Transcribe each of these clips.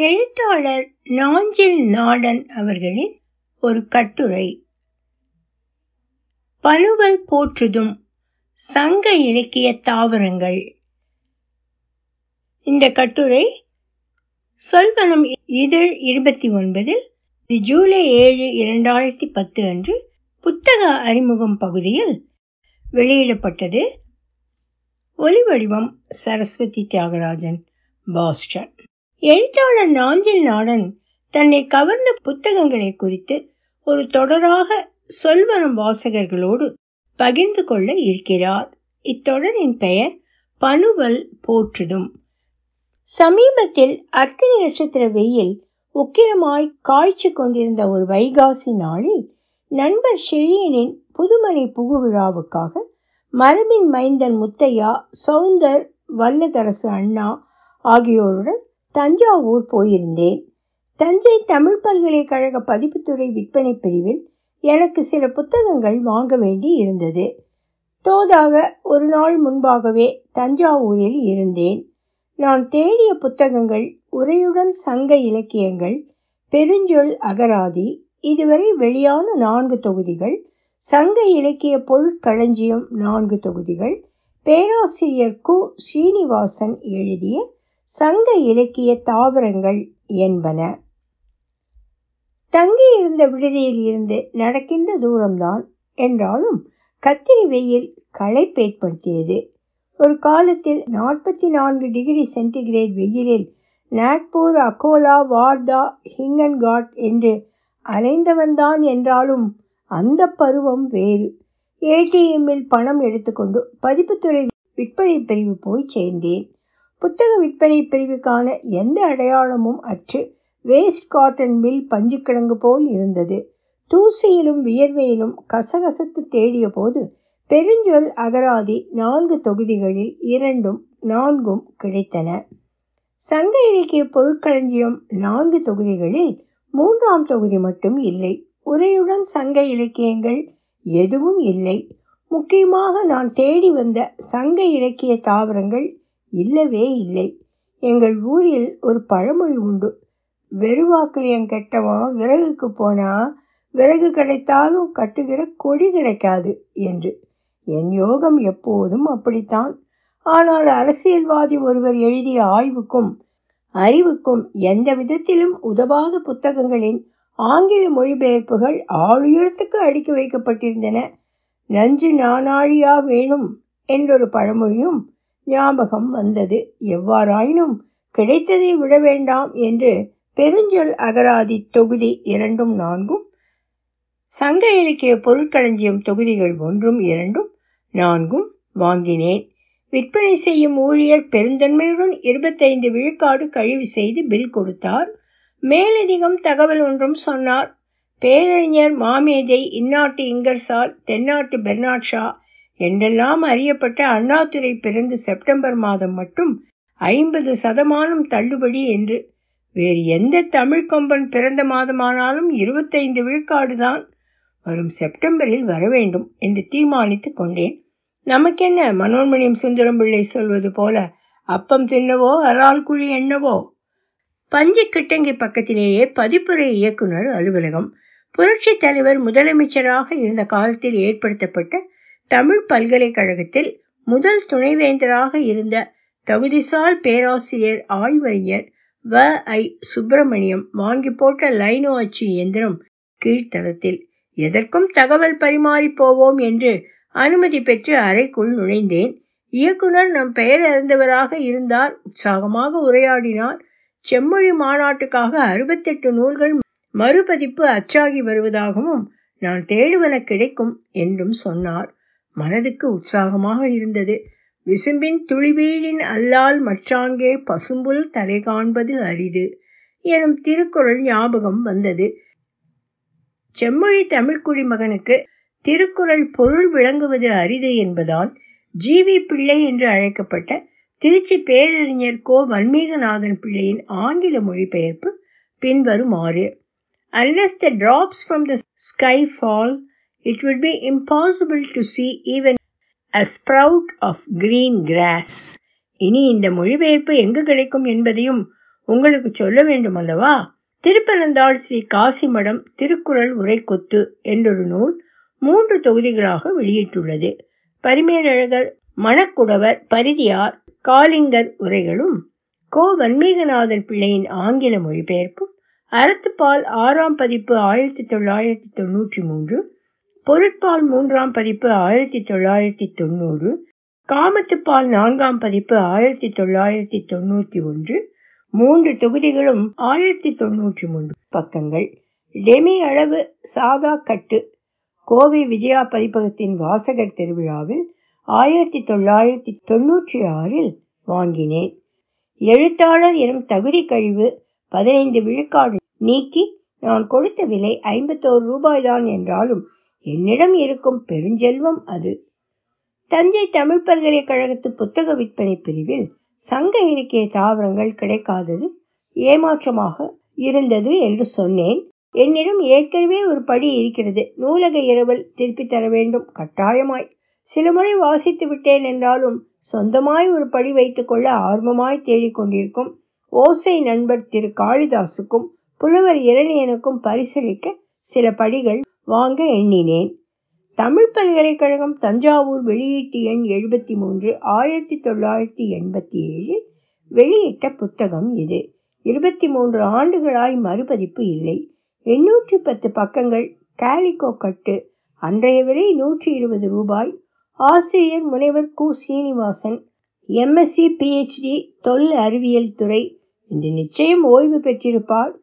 எழுத்தாளர் நாஞ்சில் நாடன் அவர்களின் ஒரு கட்டுரை. பனுவல் போற்றுதும் சங்க இலக்கிய தாவரங்கள். இந்த கட்டுரை சொல்வனம் இதழ் இருபத்தி ஒன்பதில் ஜூலை ஏழு இரண்டாயிரத்தி பத்து அன்று புத்தக அறிமுகம் பகுதியில் வெளியிடப்பட்டது. ஒலிவடிவம் சரஸ்வதி தியாகராஜன் பாஸ்டன். எழுத்தாளர் நாஞ்சில் நாடன் தன்னை கவர்ந்த புத்தகங்களை குறித்து ஒரு தொடராக சொல்வனம் வாசகர்களோடு பகிர்ந்து கொள்ள இருக்கிறார். இத்தொடரின் பெயர் பனுவல் போற்றுதும் சமீபத்தில் அர்க்கினி நட்சத்திர வெயில் உக்கிரமாய் காய்ச்சி கொண்டிருந்த ஒரு வைகாசி நாளில் நண்பர் ஷெழியனின் புதுமனை புகுவிழாவுக்காக மரபின் மைந்தன் முத்தையா சவுந்தர் வல்லதரசு அண்ணா ஆகியோருடன் தஞ்சாவூர் போயிருந்தேன். தஞ்சை தமிழ் பல்கலைக்கழக பதிப்புத்துறை விற்பனை பிரிவில் எனக்கு சில புத்தகங்கள் வாங்க வேண்டி இருந்தது. தோதாக ஒரு நாள் முன்பாகவே தஞ்சாவூரில் இருந்தேன். நான் தேடிய புத்தகங்கள் உரையுடன் சங்க இலக்கியங்கள் பெருஞ்சொல் அகராதி இதுவரை வெளியான நான்கு தொகுதிகள் சங்க இலக்கிய பொருட்களஞ்சியம் நான்கு தொகுதிகள் பேராசிரியர் கு. ஸ்ரீனிவாசன் எழுதிய சங்க இலக்கிய தாவரங்கள் என்பன. தங்கியிருந்த விடுதியில் இருந்து நடக்கின்ற தூரம்தான் என்றாலும் கத்திரி வெயில் களைப்பேற்படுத்தியது ஒரு காலத்தில் நாற்பத்தி நான்கு டிகிரி சென்டிகிரேட் வெயிலில் நாக்பூர் அகோலா வார்தா ஹிங்கன்காட் என்று அலைந்தவன்தான் என்றாலும் அந்த பருவம் வேறு. ஏடிஎம்மில் பணம் எடுத்துக்கொண்டு பதிப்புத்துறை விற்பனை பிரிவு போய் சேர்ந்தேன். புத்தக விற்பனை பிரிவுக்கான எந்த அடையாளமும் அற்று வேஸ்ட் காட்டன் மில் பஞ்சுக்கிழங்கு போல் இருந்தது. தூசியிலும் வியர்வையிலும் கசகசத்து தேடிய போது பெருஞ்சொல் அகராதி நான்கு தொகுதிகளில் இரண்டும் நான்கும் கிடைத்தன. சங்க இலக்கிய பொருட்களஞ்சியம் நான்கு தொகுதிகளில் மூன்றாம் தொகுதி மட்டும் இல்லை. உரையுடன் சங்க இலக்கியங்கள் எதுவும் இல்லை. முக்கியமாக நான் தேடி வந்த சங்க இலக்கிய தாவரங்கள் இல்லவே இல்லை. எங்கள் ஊரில் ஒரு பழமொழி உண்டு. வெறுவாக்கிலியம் கெட்டவன் விறகுக்கு போனால் விறகு கிடைத்தாலும் கட்டுகிற கொடி கிடைக்காது என்று. என் யோகம் எப்போதும் அப்படித்தான். ஆனால் அரசியல்வாதி ஒருவர் எழுதிய ஆய்வுக்கும் அறிவுக்கும் எந்த விதத்திலும் உதவாத புத்தகங்களின் ஆங்கில மொழிபெயர்ப்புகள் ஆளுயரத்துக்கு அடுக்கி வைக்கப்பட்டிருந்தன. நஞ்சு நானாழியா வேணும் என்றொரு பழமொழியும் ஞாபகம் வந்தது. எவ்வாறாயினும் கிடைத்ததை விட வேண்டாம் என்று பெருஞ்சொல் அகராதி தொகுதி இரண்டும் நான்கும் சங்க இலக்கிய பொருட்களஞ்சியம் தொகுதிகள் ஒன்றும் இரண்டும் நான்கும் வாங்கினேன். விற்பனை செய்யும் ஊழியர் பெருந்தன்மையுடன் இருபத்தைந்து விழுக்காடு கழிவு செய்து பில் கொடுத்தார். மேலதிகம் தகவல் ஒன்றும் சொன்னார். பேரறிஞர் மாமேதை இந்நாட்டு இங்கர்சால் தென்னாட்டு பெர்னாட் ஷா என்றெல்லாம் அறியப்பட்ட அண்ணாதுரை பிறந்து செப்டம்பர் மாதம் மட்டும் ஐம்பது சதமானம் தள்ளுபடி என்று. வேறு எந்த தமிழ் கொம்பன் பிறந்த மாதமானாலும் இருபத்தைந்து விழுக்காடு தான் வரும் செப்டம்பரில் வரவேண்டும் என்று தீர்மானித்து கொண்டேன். நமக்கென்ன மனோன்மணியம் சுந்தரம் பிள்ளை சொல்வது போல அப்பம் தின்னவோ அலால் குழி எண்ணவோ? பஞ்சு கிட்டங்கி பக்கத்திலேயே பதிப்புரை இயக்குனர் அலுவலகம். புரட்சி தலைவர் முதலமைச்சராக இருந்த காலத்தில் ஏற்படுத்தப்பட்ட தமிழ் பல்கலைக்கழகத்தில் முதல் துணைவேந்தராக இருந்த தகுதிசால் பேராசிரியர் ஆய்வறிஞர் வ. ஐ. சுப்பிரமணியம் வாங்கி போட்ட லைனோ அச்சு இயந்திரம் கீழ்த்தளத்தில். எதற்கும் தகவல் பரிமாறி போவோம் என்று அனுமதி பெற்று அறைக்குள் நுழைந்தேன். இயக்குனர் நம் பெயர் அறிந்தவராக இருந்தார். உற்சாகமாக உரையாடினார். செம்மொழி மாநாட்டுக்காக அறுபத்தெட்டு நூல்கள் மறுபதிப்பு அச்சாகி வருவதாகவும் நான் தேடுவன கிடைக்கும் என்றும் சொன்னார். மனதுக்கு உற்சாகமாக இருந்தது. விசும்பின் துளிவீழின் அல்லால் மற்றாங்கே பசும்புல் தலை காண்பது அரிது எனும் திருக்குறள் ஞாபகம் வந்தது. செம்மொழி தமிழ்குடி மகனுக்கு திருக்குறள் பொருள் விளங்குவது அரிது என்பதால் ஜி வி பிள்ளை என்று அழைக்கப்பட்ட திருச்சி பேரறிஞர் கோ. வன்மீகநாதன் பிள்ளையின் ஆங்கில மொழிபெயர்ப்பு பின்வருமாறு. Unless the drops from the sky fall it would be impossible to see even a sprout of green grass. இனி இந்த மொழிபெயர்ப்பு எங்கு கிடைக்கும் என்பதையும் உங்களுக்கு சொல்ல வேண்டும் அல்லவா? திருப்பனந்தாள் ஸ்ரீ காசிமடம் திருக்குறள் உரை கொத்து என்றொரு நூல் மூன்று தொகுதிகளாக வெளியிட்டுள்ளது. பரிமேலழகர் மணக்குடவர் பரிதியார் காலிங்கர் உரைகளும் கோ. வன்மீகநாதன் பிள்ளையின் ஆங்கில மொழிபெயர்ப்பும் அறத்துப்பால் ஆறாம் பதிப்பு ஆயிரத்தி தொள்ளாயிரத்தி தொன்னூற்றி மூன்று பொருட்பால் மூன்றாம் பதிப்பு ஆயிரத்தி தொள்ளாயிரத்தி தொண்ணூறு காமத்துப்பால் நான்காம் பதிப்பு ஆயிரத்தி தொள்ளாயிரத்தி தொண்ணூற்றி ஒன்று மூன்று தொகுதிகளும் ஆயிரத்தி தொண்ணூற்றி மூன்று பக்கங்கள். டெமி அளவு சாதா கட்டு கோவை விஜயா பதிப்பகத்தின் வாசகர் திருவிழாவில் ஆயிரத்தி தொள்ளாயிரத்தி தொன்னூற்றி ஆறில் வாங்கினேன். எழுத்தாளர் எனும் தகுதி கழிவு பதினைந்து விழுக்காடு நீக்கி நான் கொடுத்த விலை ஐம்பத்தோரு ரூபாய்தான் என்றாலும் என்னிடம் இருக்கும் பெருஞ்செல்வம் அது. தஞ்சை தமிழ் பல்கலைக்கழகத்து புத்தக விற்பனை பிரிவில் சங்க இலக்கிய தாவரங்கள் கிடைக்காதது ஏமாற்றமாக இருந்தது என்று சொன்னேன். என்னிடம் ஏற்கனவே ஒரு படி இருக்கிறது. நூலக இரவல் திருப்பி தர வேண்டும். கட்டாயமாய். சில முறை வாசித்து விட்டேன் என்றாலும் சொந்தமாய் ஒரு படி வைத்துக்கொள்ள ஆர்வமாய் தேடிக்கொண்டிருக்கும் ஓசை நண்பர் திரு. காளிதாசுக்கும் புலவர் இரணியனுக்கும் பரிசளிக்க சில படிகள் வாங்க எண்ணினேன். தமிழ் பல்கலைக்கழகம் தஞ்சாவூர் வெளியீட்டு எண் எழுபத்தி மூன்று ஆயிரத்தி தொள்ளாயிரத்தி எண்பத்தி ஏழில் வெளியிட்ட புத்தகம் இது. இருபத்தி மூன்று ஆண்டுகளாய் மறுபதிப்பு இல்லை. எண்ணூற்றி பத்து பக்கங்கள் கேலிகோ கட்டு. அன்றைய விலை நூற்றி இருபது ரூபாய். ஆசிரியர் முனைவர் கு. சீனிவாசன் எம்எஸ்சி பிஹெச்டி தொல் அறிவியல் துறை. இன்று நிச்சயம் ஓய்வு பெற்றிருப்பார்.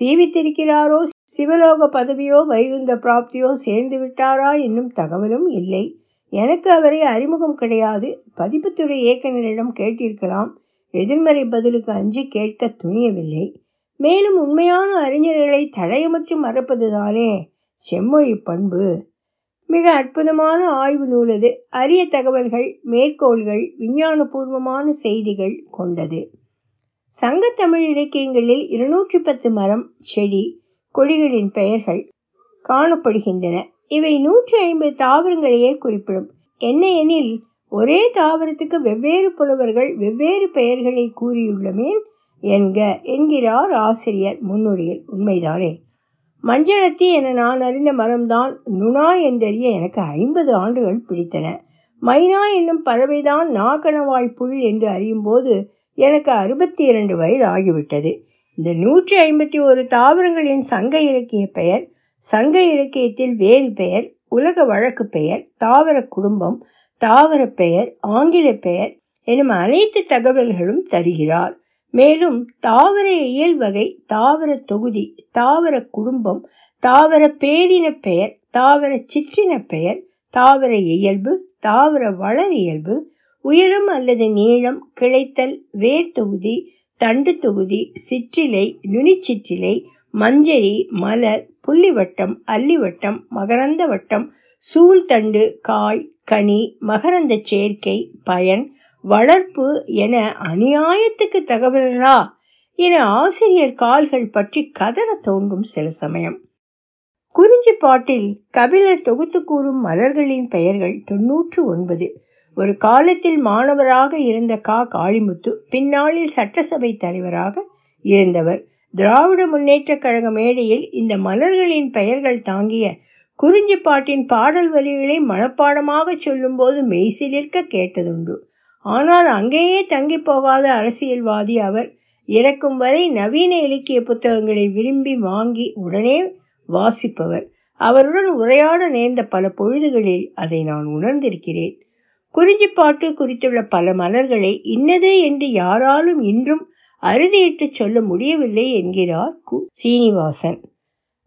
சீவித்திருக்கிறாரோ சிவலோக பதவியோ வைகுந்த பிராப்தியோ சேர்ந்து விட்டாரா என்னும் தகவலும் இல்லை. எனக்கு அவரை அறிமுகம் கிடையாது. பதிப்புத்துறை இயக்குநரிடம் கேட்டிருக்கலாம். எதிர்மறை பதிலுக்கு அஞ்சு கேட்க துணியவில்லை. மேலும் உண்மையான அறிஞர்களை தடையமற்று மறப்பதுதானே? செம்மொழி பண்பு. மிக அற்புதமான ஆய்வு நூலது. அரிய தகவல்கள் மேற்கோள்கள் விஞ்ஞானபூர்வமான செய்திகள் கொண்டது. சங்கத்தமிழ் இலக்கியங்களில் இருநூற்றி பத்து மரம் செடி கொடிகளின் பெயர்கள் காணப்படுகின்றன. இவை நூற்றி ஐம்பது தாவரங்களையே குறிப்பிடும். என்ன எனில் ஒரே தாவரத்துக்கு வெவ்வேறு புலவர்கள் வெவ்வேறு பெயர்களை கூறியுள்ளமேல் என்க என்கிறார் ஆசிரியர் முன்னுரையில். உண்மைதானே? மஞ்சளத்தி என நான் அறிந்த மரம்தான் நுணா என்றறிய எனக்கு ஐம்பது ஆண்டுகள் பிடித்தன. மைனா என்னும் பறவைதான் நாகணவாய் புல் என்று அறியும் போது எனக்கு அறுபத்தி இரண்டு வயது ஆகிவிட்டது. இந்த நூற்றி ஐம்பத்தி ஒரு தாவரங்களின் சங்க இலக்கிய பெயர் சங்க இலக்கியத்தில் வேறு பெயர் உலக வழக்கு பெயர் தாவர குடும்பம் தாவர பெயர் ஆங்கில பெயர் எனும் அனைத்து தகவல்களும் தருகிறார். மேலும் தாவர இயல் வகை தாவர தொகுதி தாவர குடும்பம் தாவர பேரின பெயர் தாவர சிற்றின பெயர் தாவர இயல்பு தாவர வளர் இயல்பு உயரம் அல்லது நீளம் கிளைத்தல் வேர் தொகுதி தண்டு தொகுதி சிற்றிலை நுனிச்சிற்றிலை மஞ்சரி மலர் புள்ளிவட்டம் அல்லிவட்டம் மகரந்த வட்டம் சூழ்தண்டு காய் கனி மகரந்த சேர்க்கை பயன் வளர்ப்பு என அநியாயத்துக்கு தகவலா என ஆசிரியர் கால்கள் பற்றி கதற தோன்றும் சில சமயம். குறிஞ்சி பாட்டில் கபிலர் தொகுத்து கூறும் மலர்களின் பெயர்கள் தொன்னூற்று ஒன்பது. ஒரு காலத்தில் மாணவராக இருந்த கா. காளிமுத்து பின்னாளில் சட்டசபை தலைவராக இருந்தவர். திராவிட முன்னேற்றக் கழக மேடையில் இந்த மலர்களின் பெயர்கள் தாங்கிய குறிஞ்சி பாட்டின் பாடல் வரிகளை மனப்பாடமாக சொல்லும்போது மெய்சிலிருக்க கேட்டதுண்டு. ஆனால் அங்கேயே தங்கி போகாத அரசியல்வாதி அவர் இறக்கும் வரை நவீன இலக்கிய புத்தகங்களை விரும்பி வாங்கி உடனே வாசிப்பவர். அவருடன் உரையாட நேர்ந்த பல பொழுதுகளில் அதை நான் உணர்ந்திருக்கிறேன். குறிஞ்சிப்பாட்டு குறித்துள்ள பல மலர்களை இன்னது என்று யாராலும் இன்றும் அறுதியிட்டு சொல்ல முடியவில்லை என்கிறார் கு சீனிவாசன்.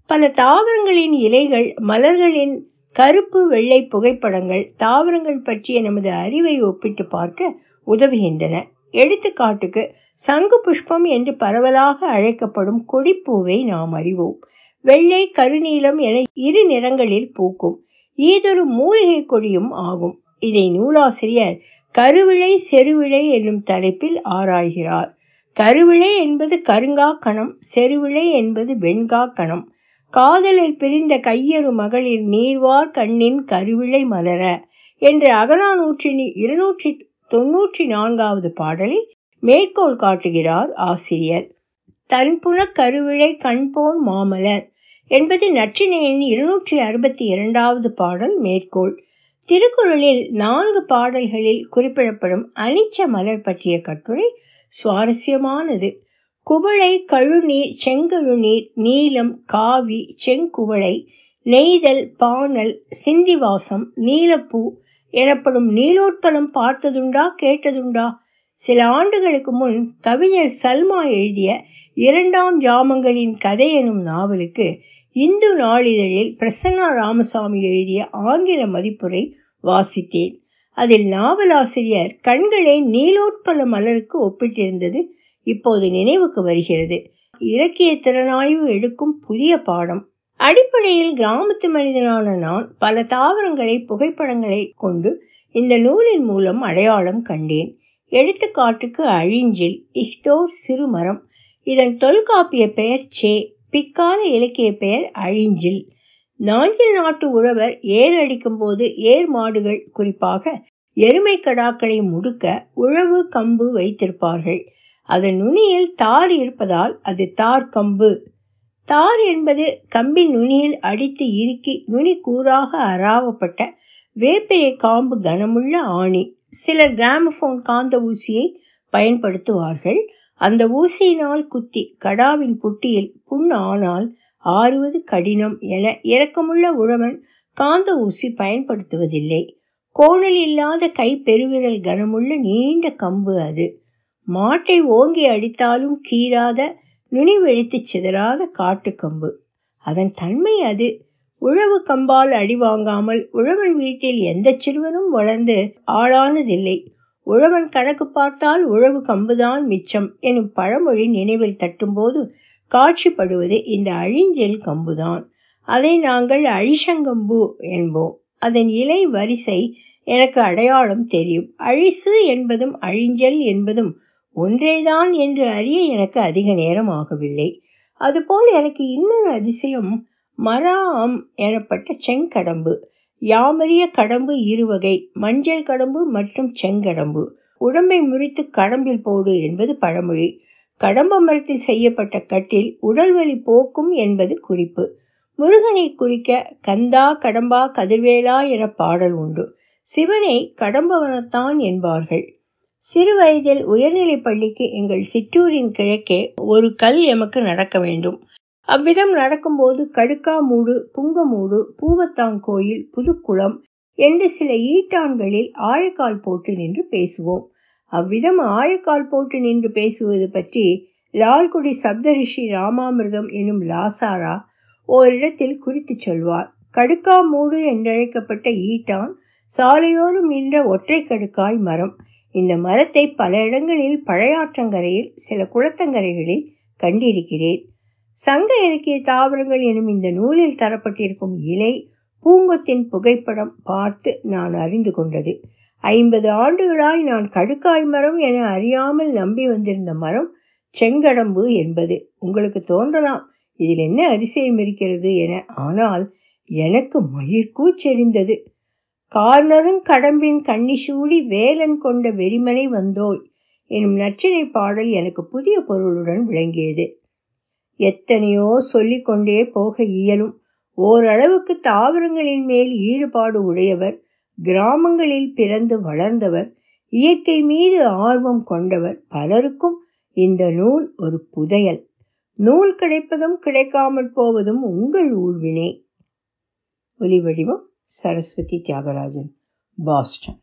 பல தாவரங்களின் இலைகள் மலர்களின் கருப்பு வெள்ளை புகைப்படங்கள் தாவரங்கள் பற்றிய நமது அறிவை ஒப்பிட்டு பார்க்க உதவுகின்றன. எடுத்துக்காட்டுக்கு சங்கு புஷ்பம் என்று பரவலாக அழைக்கப்படும் கொடிப்பூவை நாம் அறிவோம். வெள்ளை கருநீலம் என இரு நிறங்களில் பூக்கும். ஈதொரு மூலிகை கொடியும் ஆகும். இதை நூலாசிரியர் கருவிழை செருவிழை என்னும் தலைப்பில் ஆராய்கிறார். கருவிழை என்பது கருங்கா கணம் செருவிழை என்பது வெண்கா கணம் காதலில் பிரிந்த கையறு மகளிர் நீர்வார் கண்ணின் கருவிழை மலர என்ற அகநானூற்றின் இருநூற்றி தொன்னூற்றி நான்காவது பாடலை மேற்கோள் காட்டுகிறார் ஆசிரியர். தன்புன கருவிழை கண்போன் மாமலர் என்பது நற்றினையின் இருநூற்றி அறுபத்தி இரண்டாவது பாடல் மேற்கோள். திருக்குறளில் நான்கு பாடல்களில் குறிப்பிடப்படும் அனிச்ச மலர் பற்றிய கட்டுரை சுவாரஸ்யமானது. குவளை கழுநீர் செங்கழுநீர் நீலம் காவி செங்குவளை நெய்தல் பானல் சிந்திவாசம் நீலப்பூ எனப்படும் நீலோற்பலம் பார்த்ததுண்டா கேட்டதுண்டா? சில ஆண்டுகளுக்கு முன் கவிஞர் சல்மா எழுதிய இரண்டாம் ஜாமங்களின் கதை எனும் நாவலுக்கு இந்து நாளிதழில் பிரசன்னா ராமசாமி எழுதிய ஆங்கில மதிப்புரை வாசித்தேன். அதில் நாவலாசிரியர் கண்களை நீலோற்பல மலருக்கு ஒப்பிட்டிருந்தது இப்போது நினைவுக்கு வருகிறது. இலக்கிய திறனாய்வு எடுக்கும் புதிய பாடம். அடிப்படையில் கிராமத்து மனிதனான நான் பல தாவரங்களை புகைப்படங்களை கொண்டு இந்த நூலின் மூலம் அடையாளம் கண்டேன். எடுத்துக்காட்டுக்கு அழிஞ்சில் இஹ்தோர் சிறுமரம். இதன் தொல்காப்பிய பெயர் சே. பிற்கால இலக்கிய பெயர் அழிஞ்சில். நாஞ்சில் நாட்டு உழவர் ஏர் அடிக்கும் போது ஏர் மாடுகள் குறிப்பாக எருமை கடாக்களை முடுக்க உழவு கம்பு வைத்திருப்பார்கள். அதன் நுனியில் தார் இருப்பதால் அது தார் கம்பு. தார் என்பது கம்பின் நுனியில் அடித்து இறுக்கி நுனி கூறாக அராவப்பட்ட வேப்பிலை காம்பு கனமுள்ள ஆணி. சிலர் கிராமபோன் காந்த ஊசியை பயன்படுத்துவார்கள். அந்த ஊசியினால் குத்தி கடாவின் புட்டியில் புண் ஆனால் ஆறுவது கடினம் என இரக்கமுள்ள உழவன் காந்த ஊசி பயன்படுத்துவதில்லை. கோணல் இல்லாத கை பெருவிரல் கனமுள்ள நீண்ட கம்பு அது. மாட்டை ஓங்கி அடித்தாலும் கீறாத நுனி வெடித்து சிதறாத காட்டுக்கம்பு அதன் தன்மை அது. உழவு கம்பால் அடி வாங்காமல் உழவன் வீட்டில் எந்த சிறுவனும் வளர்ந்து ஆளானதில்லை. உழவன் கணக்கு பார்த்தால் உழவு கம்புதான் மிச்சம் எனும் பழமொழி நினைவில் தட்டும்போது காட்சிப்படுவது இந்த அழிஞ்செல் கம்புதான். அதை நாங்கள் அழிசங்கம்பு என்போம். அதன் இலை வரிசை எனக்கு அடையாளம் தெரியும். அழிசு என்பதும் அழிஞ்சல் என்பதும் ஒன்றேதான் என்று அறிய எனக்கு அதிக நேரம் ஆகவில்லை. அதுபோல் எனக்கு இன்னொரு அதிசயம் மராம் எனப்பட்ட செங்கடம்பு. யாமறிய கடம்பு இருவகை மஞ்சள் கடம்பு மற்றும் செங்கடம்பு. உடம்பை முறித்து கடம்பில் போடு என்பது பழமொழி. கடம்ப மரத்தில் செய்யப்பட்ட கட்டில் உடல்வலி போக்கும் என்பது குறிப்பு. முருகனை குறிக்க கந்தா கடம்பா கதிர்வேலா என பாடல் உண்டு. சிவனை கடம்பவனத்தான் என்பார்கள். சிறு வயதில் உயர்நிலைப் பள்ளிக்கு எங்கள் சிற்றூரின் கிழக்கே ஒரு கல் எமக்கு நடக்க வேண்டும். அவ்விதம் நடக்கும்போது கடுக்காமூடு புங்கமூடு பூவத்தாங்கோயில் புதுக்குளம் என்று சில ஈட்டான்களில் ஆயக்கால் போட்டு நின்று பேசுவோம். அவ்விதம் ஆயக்கால் போட்டு நின்று பேசுவது பற்றி லால்குடி சப்தரிஷி ராமாமிர்தம் எனும் லாசாரா ஓரிடத்தில் குறித்து சொல்வார். கடுக்காமூடு என்றழைக்கப்பட்ட ஈட்டான் சாலையோடும் நின்ற ஒற்றை கடுக்காய் மரம். இந்த மரத்தை பல இடங்களில் பழையாற்றங்கரையில் சில குளத்தங்கரைகளில் கண்டிருக்கிறேன். சங்க இலக்கிய தாவரங்கள் எனும் இந்த நூலில் தரப்பட்டிருக்கும் இலை பூங்கொத்தின் புகைப்படம் பார்த்து நான் அறிந்து கொண்டது. ஐம்பது ஆண்டுகளாய் நான் கடுக்காய் மரம் என அறியாமல் நம்பி வந்திருந்த மரம் செங்கடம்பு என்பது. உங்களுக்கு தோன்றலாம் இதில் என்ன அதிசயம் இருக்கிறது என. ஆனால் எனக்கு மயிர்கூச்செறிந்தது கார்னரும் கடம்பின் கண்ணிசூடி வேலன் கொண்ட வெறிமனை வந்தோய் எனும் நச்சினை பாடல் எனக்கு புதிய பொருளுடன் விளங்கியது. எத்தனையோ சொல்லிக்கொண்டே போக இயலும். ஓரளவுக்கு தாவரங்களின் மேல் ஈடுபாடு உடையவர் கிராமங்களில் பிறந்து வளர்ந்தவர் இயற்கை மீது ஆர்வம் கொண்டவர் பலருக்கும் இந்த நூல் ஒரு புதையல். நூல் கிடைப்பதும் கிடைக்காமல் போவதும் உங்கள் ஊழ்வினை ஒலி வடிவம் சரஸ்வதி தியாகராஜன் பாஸ்டன்.